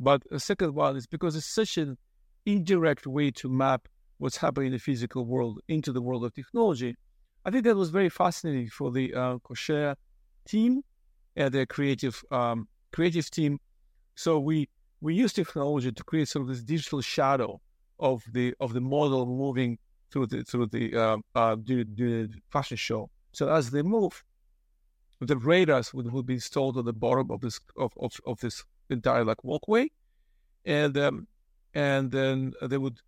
But the second one is because it's such an indirect way to map what's happening in the physical world into the world of technology. I think that was very fascinating for the uh, Cochet team and their creative um, creative team. So we we use technology to create sort of this digital shadow of the of the model moving through the through the uh, uh, the fashion show. So as they move, the radars would, would be installed on the bottom of this of, of, of this entire like walkway, and um, and then they would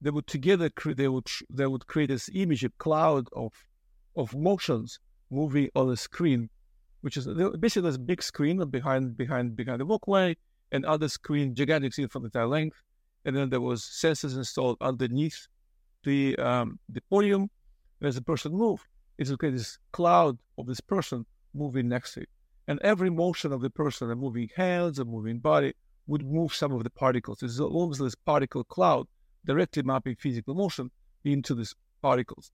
they would together cre- they would they would create this image, a cloud of of motions moving on the screen, which is basically this big screen behind behind behind the walkway and other screen, gigantic screen the entire length. And then there was sensors installed underneath the um, the podium. And as the person moved, it's okay this cloud of this person moving next to it. And every motion of the person, the moving hands, the moving body, would move some of the particles. It's almost this particle cloud directly mapping physical motion into these particles.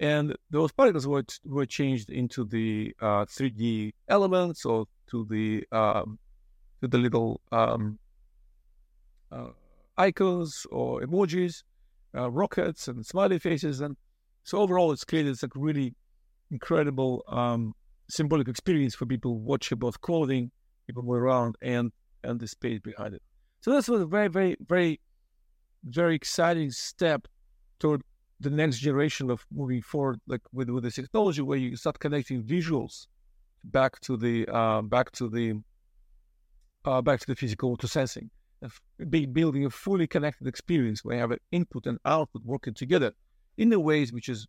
And those particles were, were changed into the uh, 3D elements or to the um, to the little um, uh, icons or emojis, uh, rockets and smiley faces. And so overall, it's created this like really incredible um, symbolic experience for people watching both clothing, people move around, and and the space behind it. So this was a very, very, very, very exciting step toward the next generation of moving forward, like with with this technology, where you start connecting visuals back to the uh, back to the uh, back to the physical to sensing, building a fully connected experience where you have an input and output working together in a ways which is,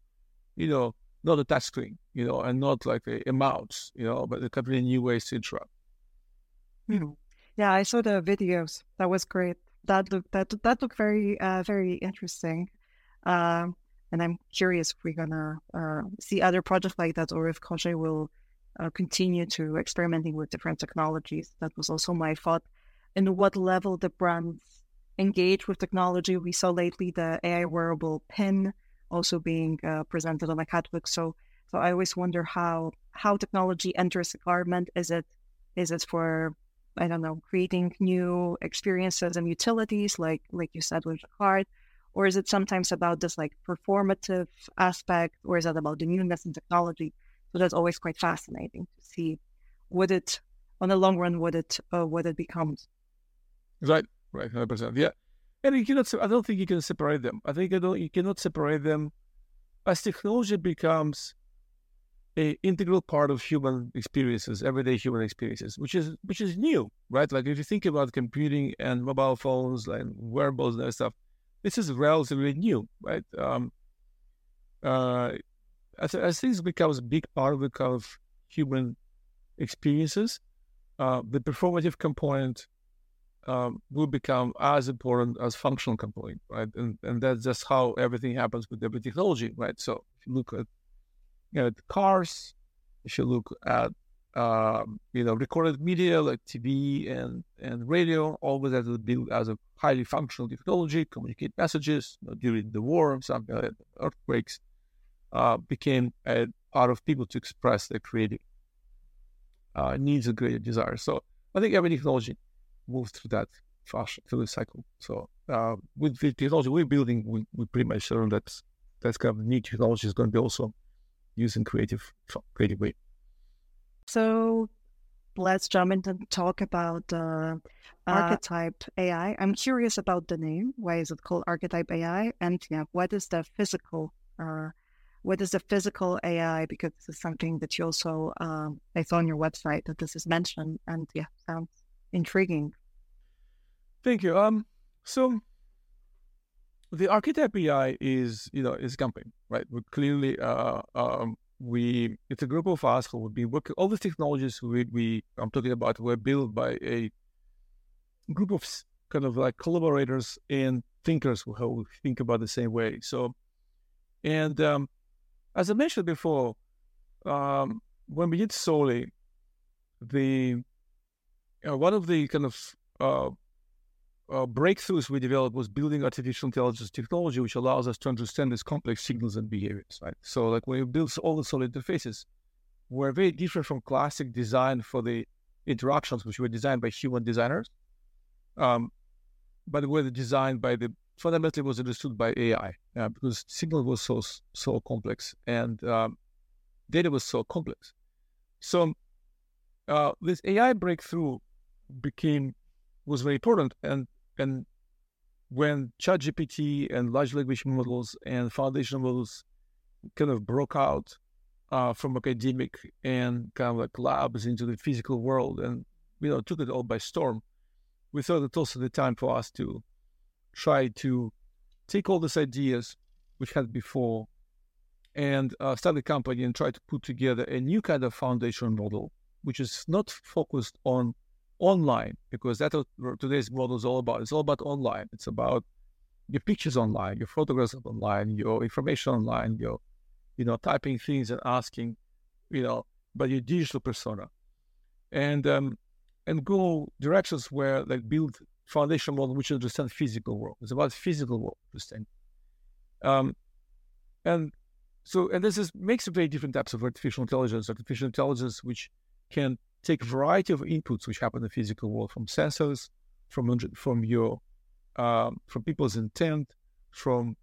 you know, not a touch screen, you know, and not like a, a mouse, you know, but a completely new ways to interact. Hmm. Yeah, I saw the videos. That was great. That looked that that looked very uh, very interesting. Um, and I'm curious if we're gonna uh, see other projects like that, or if Crochet will uh, continue to experimenting with different technologies. That was also my thought. And what level the brands engage with technology. We saw lately the AI wearable pin also being uh, presented on the catwalk. So, so I always wonder how how technology enters the garment. Is it is it for I don't know creating new experiences and utilities, like like you said with the card, or is it sometimes about this like performative aspect, or is it about the newness in technology? So that's always quite fascinating to see what it on the long run what it uh, what it becomes. Right, right, hundred percent. Yeah, and you cannot. I don't think you can separate them. I think I don't. You cannot separate them as technology becomes a integral part of human experiences, everyday human experiences, which is which is new, right? Like if you think about computing and mobile phones and wearables and that stuff, this is relatively new, right? Um, uh, as, as things becomes a big part of the kind of human experiences, uh, the performative component um, will become as important as functional component, right? And and that's just how everything happens with every technology, right? So if you look at you know cars, if you look at um, you know recorded media like TV and and radio, always as a built as a highly functional technology, communicate messages you know, during the war, something like earthquakes, uh, became a part of people to express their creative uh, needs and creative desires. So I think every technology moves through that fashion, through the cycle. So uh, with the technology we're building, we, we pretty much sure that that kind of new technology is going to be also used in creative, creative way. So let's jump in and talk about uh, archetype AI. I'm curious about the name. Why is it called archetype AI? And yeah, what is the physical? Uh, what is the physical AI? Because this is something that you also um, I saw on your website that this is mentioned, and yeah, sounds intriguing. Thank you. Um, so the archetype AI is, you know, is company, right? We clearly, uh, um, we it's a group of us who would be working. All the technologies we, we I'm talking about were built by a group of kind of like collaborators and thinkers who think about the same way. So, and um, as I mentioned before, um, when we did Soli, the one of the kind of uh, uh, breakthroughs we developed was building artificial intelligence technology, which allows us to understand these complex signals and behaviors. Right. So, like when we build all the Soli interfaces, were very different from classic design for the interactions, which were designed by human designers. Um, but were designed by the fundamentally was understood by AI uh, because signal was so so complex and um, data was so complex. So uh, this AI breakthrough became was very important. And and when ChatGPT and large language models and foundation models kind of broke out uh, from academic and kind of like labs into the physical world and you know took it all by storm, we thought it was also the time for us to try to take all these ideas which had before and uh, start a company and try to put together a new kind of foundation model, which is not focused on online because that's what today's model is all about. It's all about online. It's about your pictures online, your photographs online, your information online, your, you know, typing things and asking, you know, but your digital persona, and um, and go directions where like build foundation model which understand physical world. It's about physical world understanding. Um, and so and this is makes very different types of artificial intelligence. Artificial intelligence which can take a variety of inputs which happen in the physical world, from sensors, from from your um, from people's intent, from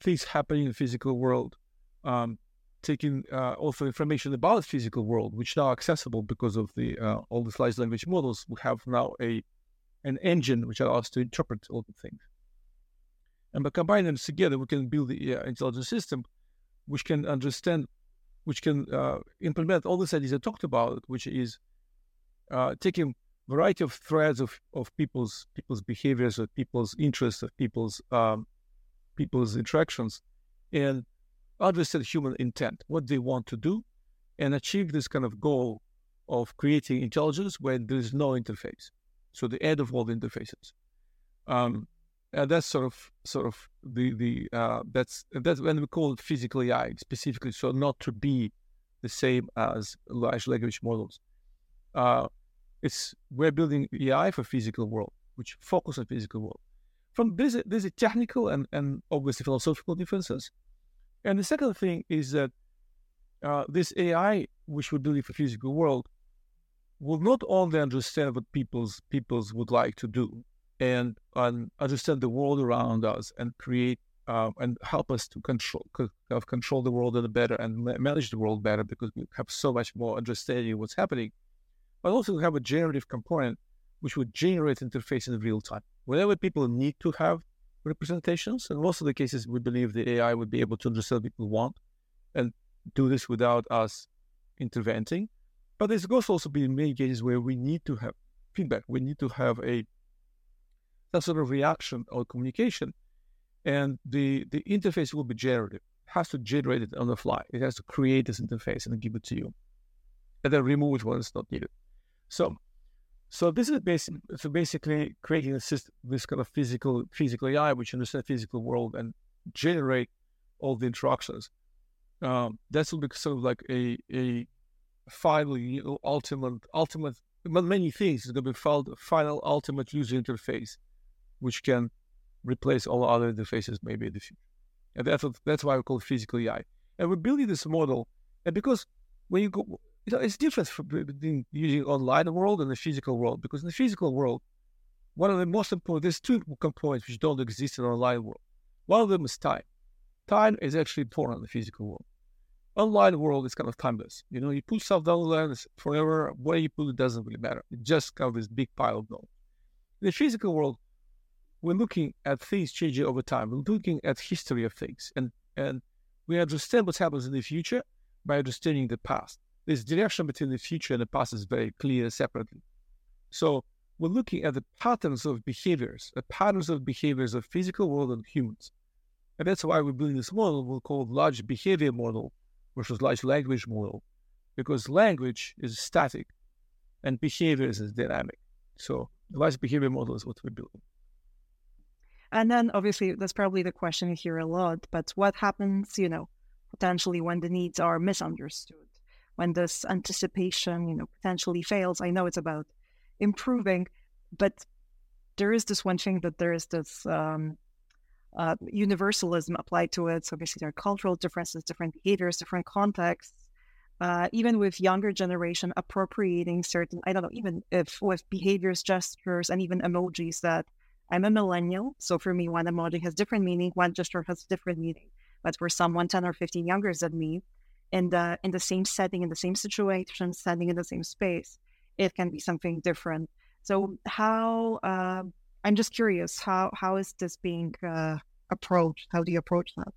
things happening in the physical world, um, taking uh, also information about the physical world, which now accessible because of the uh, all these large language models. We have now a an engine which allows to interpret all the things. And by combining them together, we can build the uh, intelligent system which can understand, which can uh, implement all these ideas I talked about, which is uh, taking variety of threads of, of people's people's behaviors, of people's interests, of people's um, people's interactions, and understand human intent, what they want to do, and achieve this kind of goal of creating intelligence when there is no interface. So the end of all the interfaces. Um, and that's sort of sort of the the uh, that's that's when we call it physical AI specifically. So not to be the same as large language models. Uh, it's we're building AI for physical world, which focus on physical world. From this, there's a technical and and obviously philosophical differences. And the second thing is that uh, this AI, which we're building for physical world, will not only understand what people's peoples would like to do and, and understand the world around us and create uh, and help us to control control the world a better and manage the world better because we have so much more understanding of what's happening. But also have a generative component which would generate interface in real time. Whenever people need to have representations, and most of the cases we believe the AI would be able to understand what people want and do this without us intervening. But there's also be in many cases where we need to have feedback. We need to have a some sort of reaction or communication, and the the interface will be generative. It has to generate it on the fly. It has to create this interface and give it to you, and then remove it when it's not needed. So, so this is basically so basically creating a system, this kind of physical physical AI, which understands the physical world and generate all the interactions. Um, that will be sort of like a a finally ultimate ultimate many things is going to be found final ultimate user interface which can replace all other interfaces maybe in the future. And that's, what, that's why we call physical AI. And we're building this model. And because when you go, you know, it's different between using online world and the physical world. Because in the physical world, one of the most important, there's two components which don't exist in online world. One of them is time. Time is actually important in the physical world. Online world is kind of timeless. You know, you put stuff down the line forever. Where you put it doesn't really matter. It's just kind of this big pile of knowledge. In the physical world, we're looking at things changing over time. We're looking at history of things, and and we understand what happens in the future by understanding the past. This direction between the future and the past is very clear separately. So we're looking at the patterns of behaviors, the patterns of behaviors of physical world and humans. And that's why we're building this model we'll call large behavior model versus large language model, because language is static and behavior is dynamic. So the large behavior model is what we're building. And then obviously that's probably the question you hear a lot, but what happens, you know, potentially when the needs are misunderstood, when this anticipation, you know, potentially fails? I know it's about improving, but there is this one thing that there is this um, uh, universalism applied to it. So obviously there are cultural differences, different behaviors, different contexts. Uh, even with younger generation appropriating certain, I don't know, even if with behaviors, gestures, and even emojis that I'm a millennial, so for me, one emoji has different meaning, one gesture has different meaning. But for someone 10 or 15 younger than me, in the in the same setting, in the same situation, standing in the same space, it can be something different. So how uh, I'm just curious, how how is this being uh, approached? How do you approach that?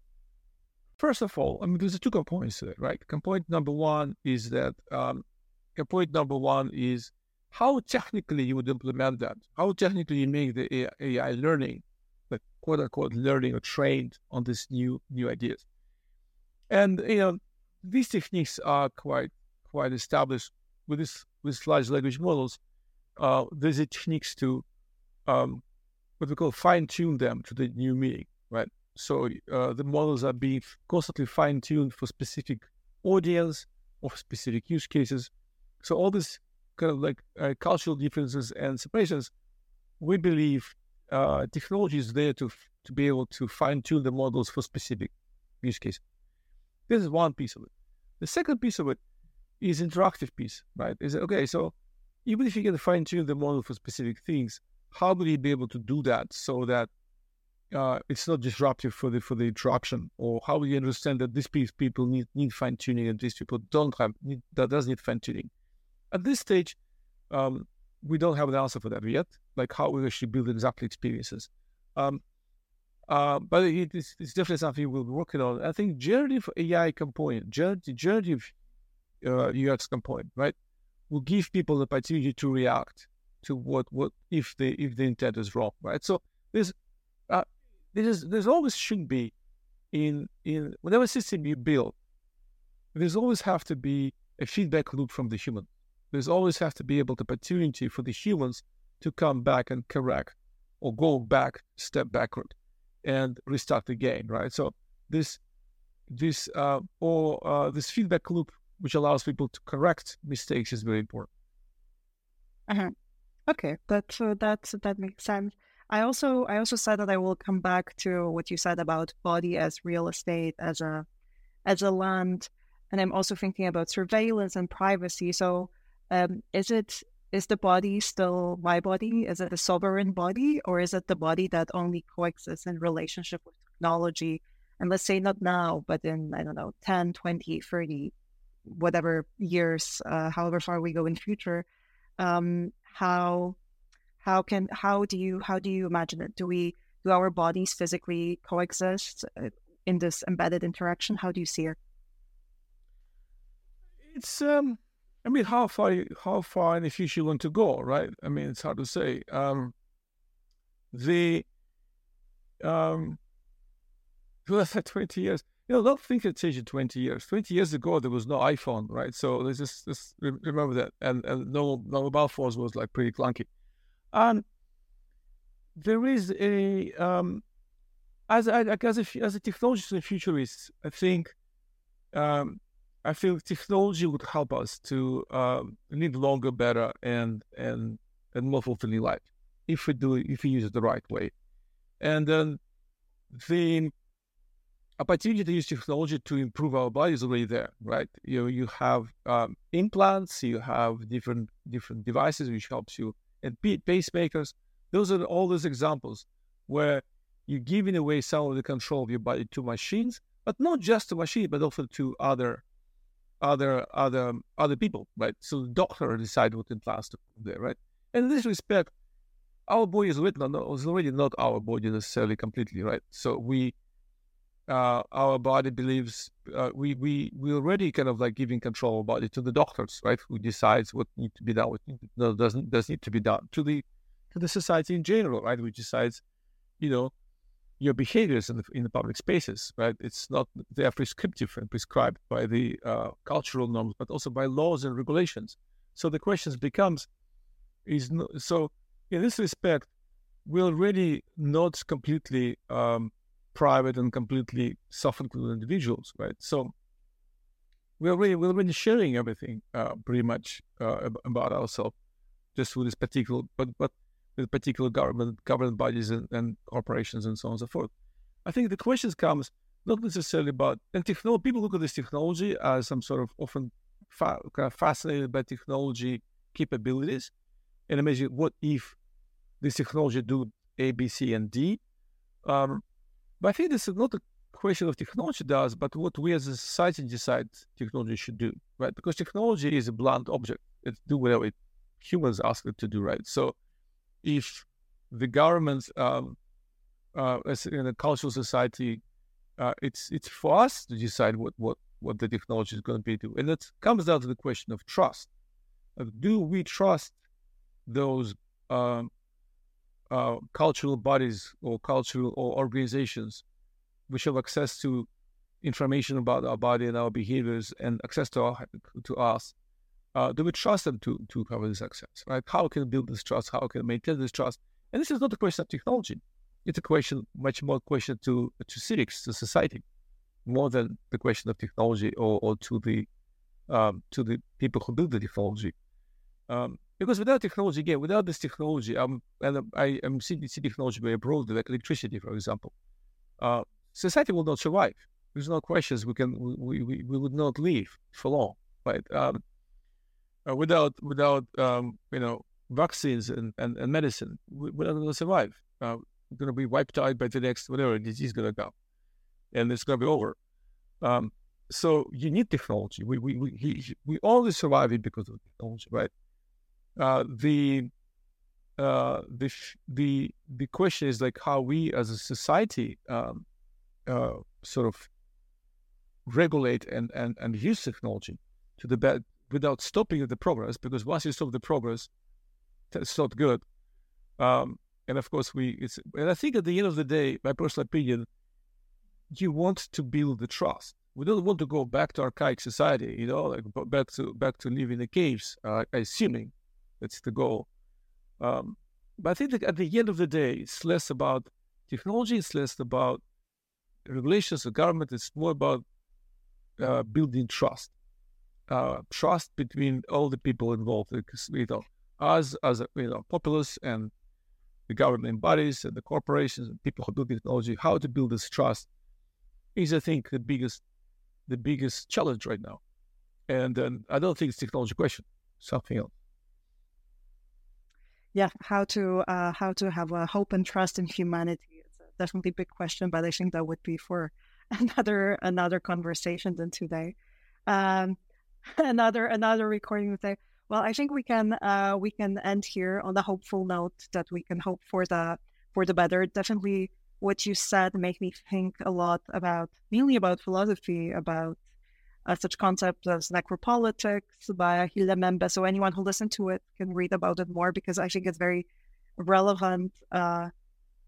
First of all, I mean, there's two components to right? Component number one is that um, component number one is how technically you would implement that? How technically you make the AI learning, the quote unquote learning or trained on these new new ideas? And you know, these techniques are quite quite established with this with large language models. Uh, there's techniques to um, what we call fine tune them to the new meaning, right? So uh, the models are being constantly fine tuned for specific audience or specific use cases. So all these kind of like uh, cultural differences and separations, we believe uh, technology is there to to be able to fine tune the models for specific use cases. This is one piece of it. The second piece of it is interactive piece, right? Is okay. So even if you can fine tune the model for specific things, how will you be able to do that so that uh, it's not disruptive for the for the interaction, or how will you understand that these people need need fine tuning and these people don't have need, that does need fine tuning? At this stage, um, we don't have an answer for that yet, like how we actually build exactly experiences. Um, Uh, but it is, it's definitely something we'll be working on. I think generative AI component, generative, generative uh, UX component, right, will give people the opportunity to react to what what if the if the intent is wrong, right? So this uh, there's there's always should be in in whatever system you build, there's always have to be a feedback loop from the human. There's always have to be able the opportunity for the humans to come back and correct or go back, step backward, and restart the game, right? So this this uh, or uh, this feedback loop, which allows people to correct mistakes, is very important. Uh-huh. Okay, that uh, that that makes sense. I also I also said that I will come back to what you said about body as real estate as a as a land, and I'm also thinking about surveillance and privacy. So, um, is it is the body still my body? Is it a sovereign body, or is it the body that only coexists in relationship with technology? And let's say not now, but in, I don't know, 10, 20, 30, whatever years, uh, however far we go in future, um, how how can how do you how do you imagine it? Do we do our bodies physically coexist uh, in this embedded interaction? How do you see it? It's um I mean, how far how far in the future you want to go, right? I mean, it's hard to say. Um, the um, twenty years. You know, don't think it changed in twenty years. Twenty years ago, there was no iPhone, right? So let's just, just remember that, and and no, no mobile phones was like pretty clunky. And there is a um, as I as a as a technologist and futurist, I think um, I feel technology would help us to uh, live longer, better, and and and more fulfilling life if we do if we use it the right way. And then the opportunity to use technology to improve our body is already there, right? You you have um, implants, you have different different devices which helps you, and pacemakers. Those are all those examples where you're giving away some of the control of your body to machines, but not just to machines, but also to other other other other people, right? So the doctor decide what implants to put there, right? And in this respect, our body is already not, is already not our body necessarily completely, right? So we, uh, our body believes uh, we we we already kind of like giving control body to the doctors, right? Who decides what needs to be done, what doesn't does need to be done to the to the society in general, right? Which decides, you know, your behaviors in the, in the public spaces, right? It's not they are prescriptive and prescribed by the uh, cultural norms, but also by laws and regulations. So the questions becomes is no, so in this respect, we're already not completely um, private and completely self-included individuals, right? So we're already we're already sharing everything uh, pretty much uh, about ourselves, just with this particular, but but with particular government government bodies and, and corporations and so on and so forth. I think the questions comes not necessarily about and technology. People look at this technology as some sort of often fa- kind of fascinated by technology capabilities and imagine what if this technology do A, B, C, and D. Um, but I think this is not a question of technology does, but what we as a society decide technology should do, right? Because technology is a blunt object; it do whatever it, humans ask it to do, right? So if the government, um, uh, as in a cultural society, uh, it's it's for us to decide what what what the technology is going to be do, and it comes down to the question of trust. Do we trust those um, uh, cultural bodies or cultural or organizations which have access to information about our body and our behaviors and access to our, to us uh, do we trust them to to cover this access? Right? How can we build this trust? How can we maintain this trust? And this is not a question of technology. It's a question, much more question to to civics, to society, more than the question of technology or, or to the um, to the people who build the technology. Um, because without technology, again, without this technology, um, and I am seeing technology very broad, like electricity, for example, uh, society will not survive. There's no questions. We can we, we, we would not live for long, right? Um, uh, without without um, you know vaccines and, and, and medicine, we, we're not going to survive. Uh, we're going to be wiped out by the next whatever disease is going to come, and it's going to be over. Um, so you need technology. We we we we only survive it because of technology, right? Uh, the uh, the the the question is like how we as a society um, uh, sort of regulate and, and, and use technology to the bed without stopping the progress because once you stop the progress it's not good. Um, and of course we it's and i think at the end of the day my personal opinion you want to build the trust. We don't want to go back to archaic society you know like back to back to living in the caves uh, assuming that's the goal um, but i think at the end of the day it's less about technology it's less about regulations of government it's more about uh, building trust, uh, trust between all the people involved. Because, you know, us as a, you know populace and the government bodies and the corporations and people who build technology, how to build this trust is, I think, the biggest the biggest challenge right now. And um, I don't think it's technology question, something else. Yeah, how to uh, how to have a hope and trust in humanity. It's definitely a big question, but I think that would be for another another conversation than today. Um, another another recording today. Well, I think we can uh, we can end here on a hopeful note that we can hope for the for the better. Definitely, what you said make me think a lot about mainly about philosophy, about uh, such concepts as necropolitics by Achille Mbembe. So anyone who listened to it can read about it more because I think it's very relevant. Uh,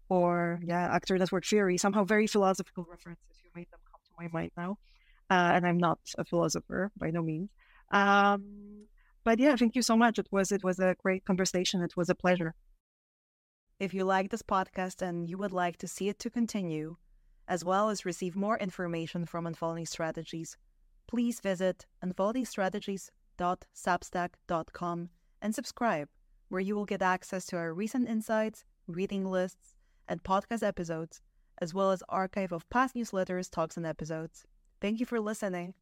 or yeah, actor network theory, somehow very philosophical references You made them come to my mind now. Uh, and I'm not a philosopher by no means. Um, but yeah, thank you so much. It was it was a great conversation. It was a pleasure. If you like this podcast and you would like to see it to continue, as well as receive more information from Unfolding Strategies, please visit unfoldingstrategies.substack.com and subscribe, where you will get access to our recent insights, reading lists, and podcast episodes as well as archive of past newsletters, talks, and episodes. Thank you for listening.